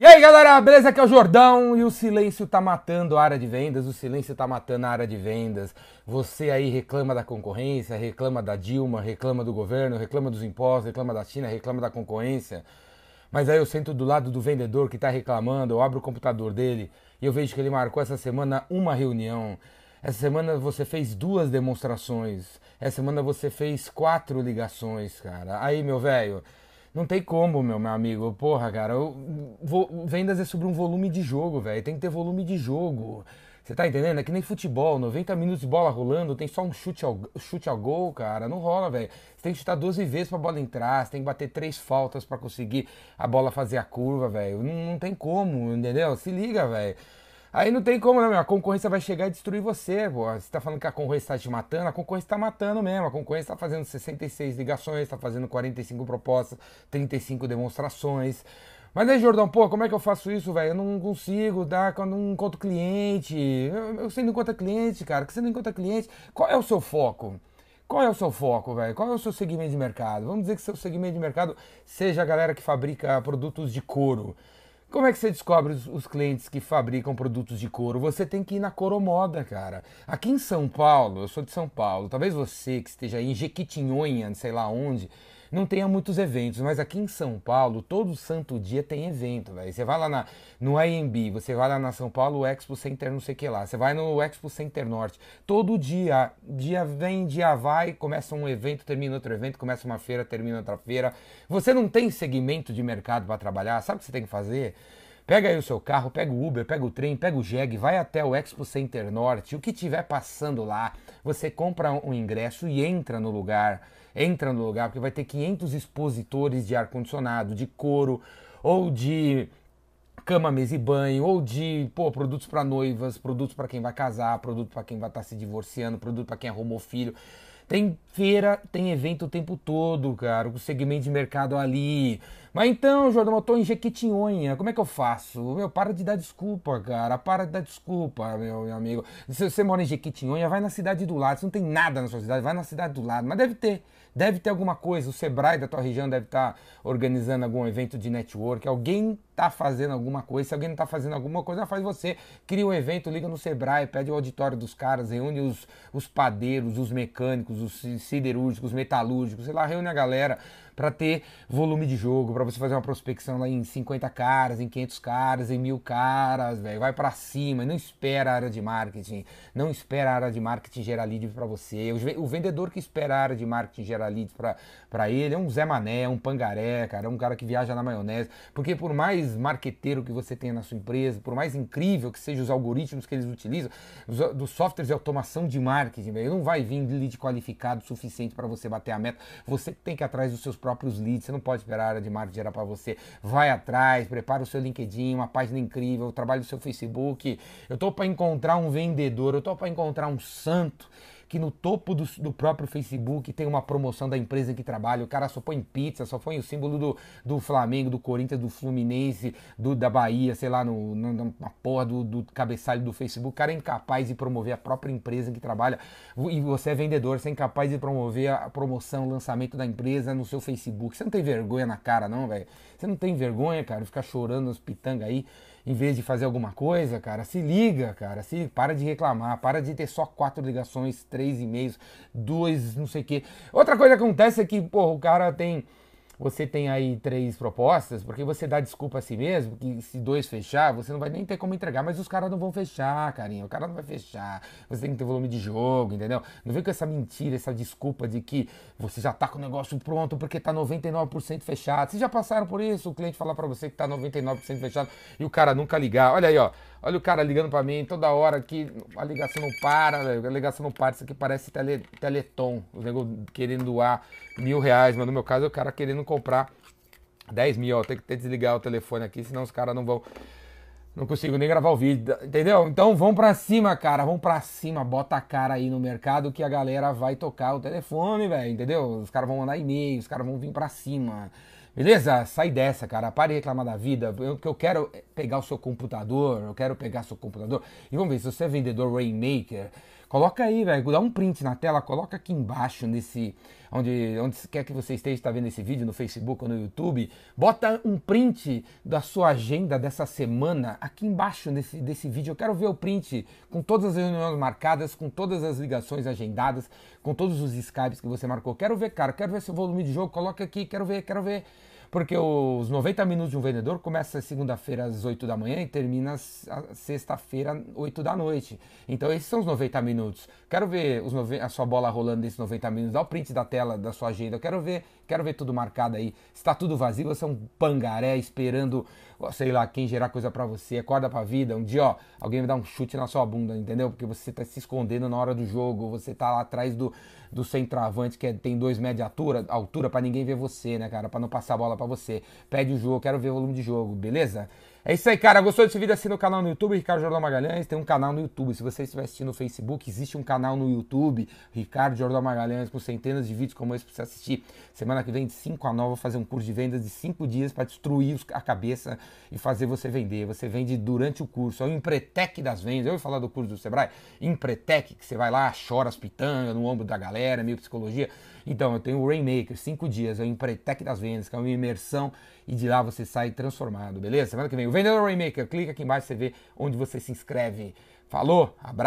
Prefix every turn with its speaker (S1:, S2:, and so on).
S1: E aí galera, beleza? Aqui é o Jordão e o silêncio tá matando a área de vendas, o silêncio tá matando a área de vendas. Você aí reclama da concorrência, reclama da Dilma, reclama do governo, reclama dos impostos, reclama da China, reclama da concorrência. Mas aí eu sento do lado do vendedor que tá reclamando, eu abro o computador dele e eu vejo que ele marcou essa semana uma reunião. Essa semana você fez duas demonstrações. Essa semana você fez quatro ligações, cara. Aí, meu velho, não tem como, meu, meu amigo. Porra, cara, eu, vou, vendas é sobre um volume de jogo, velho. Tem que ter volume de jogo. Você tá entendendo? É que nem futebol, 90 minutos de bola rolando, tem só um chute ao, chute ao gol, cara. Não rola, velho. Você tem que chutar 12 vezes pra bola entrar, você tem que bater três faltas para conseguir a bola fazer a curva, velho. Não, não tem como, entendeu? Se liga, velho. Aí não tem como, né, meu? A concorrência vai chegar e destruir você, pô. Você tá falando que a concorrência tá te matando, a concorrência tá matando mesmo. A concorrência tá fazendo 66 ligações, tá fazendo 45 propostas, 35 demonstrações. Mas aí, Jordão, pô, como é que eu faço isso, velho? Eu não consigo dar quando não encontro cliente. Eu, sei não encontra cliente, cara. Que você não encontra cliente. Qual é o seu foco? Qual é o seu foco, velho? Qual é o seu segmento de mercado? Vamos dizer que seu segmento de mercado seja a galera que fabrica produtos de couro. Como é que você descobre os, clientes que fabricam produtos de couro? Você tem que ir na Coromoda, cara. Aqui em São Paulo, eu sou de São Paulo, talvez você que esteja em Jequitinhonha, sei lá onde, não tenha muitos eventos, mas aqui em São Paulo, todo santo dia tem evento, velho. Você vai lá na, no IMB, você vai lá na São Paulo Expo Center, não sei o que lá. Você vai no Expo Center Norte. Todo dia, dia vem, dia vai, começa um evento, termina outro evento, começa uma feira, termina outra feira. Você não tem segmento de mercado para trabalhar, sabe o que você tem que fazer? Pega aí o seu carro, pega o Uber, pega o trem, pega o Jeg, vai até o Expo Center Norte, o que tiver passando lá, você compra um ingresso e entra no lugar entra no lugar, porque vai ter 500 expositores de ar-condicionado, de couro ou de cama, mesa e banho, ou de pô, produtos para noivas, produtos para quem vai casar, produto para quem vai estar tá se divorciando, produto para quem arrumou filho. Tem feira, tem evento o tempo todo, cara, o segmento de mercado ali. Mas então, Jordão, eu tô em Jequitinhonha, como é que eu faço? Meu, para de dar desculpa, cara, para de dar desculpa, meu, meu amigo. Se você mora em Jequitinhonha, vai na cidade do lado. Se não tem nada na sua cidade, vai na cidade do lado. Mas deve ter, deve ter alguma coisa. O Sebrae da tua região deve estar tá organizando algum evento de network. Alguém tá fazendo alguma coisa. Se alguém não tá fazendo alguma coisa, faz você. Cria um evento, liga no Sebrae, pede o auditório dos caras, reúne os, os padeiros, os mecânicos, os siderúrgicos, metalúrgicos, sei lá, reúne a galera para ter volume de jogo, para você fazer uma prospecção lá em 50 caras, em 500 caras, em mil caras, velho. Vai para cima, não espera a área de marketing, não espera a área de marketing gerar leads para você. O vendedor que espera a área de marketing gerar leads para ele é um Zé Mané, é um pangaré, cara, é um cara que viaja na maionese. Porque por mais marqueteiro que você tenha na sua empresa, por mais incrível que sejam os algoritmos que eles utilizam, dos softwares de automação de marketing, velho, não vai vir lead qualificado suficiente para você bater a meta. Você tem que ir atrás dos seus próprios próprios leads, você não pode esperar a área de marketing gerar para você. Vai atrás, prepara o seu LinkedIn, uma página incrível, trabalho no seu Facebook. Eu tô para encontrar um vendedor, eu tô para encontrar um santo que no topo do, do, próprio Facebook tem uma promoção da empresa em que trabalha. O cara só põe pizza, só põe o símbolo do, do Flamengo, do Corinthians, do Fluminense, do, da Bahia, sei lá, no, no, na porra do, do cabeçalho do Facebook. O cara é incapaz de promover a própria empresa em que trabalha. E você é vendedor, você é incapaz de promover a promoção, o lançamento da empresa no seu Facebook. Você não tem vergonha na cara, não, velho? Você não tem vergonha, cara, de ficar chorando nos pitanga aí em vez de fazer alguma coisa, cara, se liga, cara, se para de reclamar, para de ter só quatro ligações, três e-mails, dois, não sei o quê. Outra coisa que acontece é que, pô, o cara tem você tem aí três propostas, porque você dá desculpa a si mesmo, que se dois fechar, você não vai nem ter como entregar, mas os caras não vão fechar, carinha, o cara não vai fechar, você tem que ter volume de jogo, entendeu? Não vem com essa mentira, essa desculpa de que você já tá com o negócio pronto porque tá 99% fechado. Vocês já passaram por isso? O cliente falar para você que tá 99% fechado e o cara nunca ligar. Olha aí, ó. Olha o cara ligando para mim toda hora que a ligação não para, a ligação não para. Isso aqui parece tele, Teleton, o nego querendo doar mil reais, mas no meu caso é o cara querendo comprar 10 mil. Tem que desligar o telefone aqui, senão os caras não vão. Não consigo nem gravar o vídeo, entendeu? Então vão pra cima, cara, vão pra cima, bota a cara aí no mercado que a galera vai tocar o telefone, velho, entendeu? Os caras vão mandar e-mail, os caras vão vir pra cima. Beleza? Sai dessa, cara. Pare de reclamar da vida. Eu, eu quero pegar o seu computador, eu quero pegar seu computador. E vamos ver, se você é vendedor Rainmaker, Coloca aí, velho, dá um print na tela, coloca aqui embaixo nesse onde onde quer que você esteja está vendo esse vídeo no Facebook ou no YouTube, bota um print da sua agenda dessa semana aqui embaixo desse, desse vídeo. Eu quero ver o print com todas as reuniões marcadas, com todas as ligações agendadas, com todos os Skypes que você marcou. Quero ver, cara, quero ver seu volume de jogo, coloca aqui, quero ver, quero ver. Porque os 90 minutos de um vendedor começa segunda-feira às 8 da manhã e termina sexta-feira, 8 da noite. Então esses são os 90 minutos. Quero ver os a sua bola rolando nesses 90 minutos. Dá o print da tela da sua agenda. Quero ver, quero ver tudo marcado aí. Se tá tudo vazio, você é um pangaré esperando, sei lá, quem gerar coisa para você. Acorda pra vida. Um dia, ó, alguém me dá um chute na sua bunda, entendeu? Porque você tá se escondendo na hora do jogo, você tá lá atrás do, do centroavante que é, tem dois de altura, altura para ninguém ver você, né, cara? Para não passar a bola para você. Pede o jogo, quero ver o volume de jogo, beleza? É isso aí, cara. Gostou desse vídeo? Assina o canal no YouTube, Ricardo Jordão Magalhães. Tem um canal no YouTube. Se você estiver assistindo no Facebook, existe um canal no YouTube, Ricardo Jordão Magalhães, com centenas de vídeos como esse para você assistir. Semana que vem, de 5 a 9, vou fazer um curso de vendas de 5 dias para destruir a cabeça e fazer você vender. Você vende durante o curso. É o Empretec das vendas. Eu ia falar do curso do Sebrae. Empretec, que você vai lá, chora as pitangas no ombro da galera, meio psicologia. Então, eu tenho o Rainmaker, 5 dias. É o Empretec das vendas, que é uma imersão e de lá você sai transformado, beleza? Semana que vem, o Vendedor Rainmaker, clica aqui embaixo, você vê onde você se inscreve. Falou, abraço!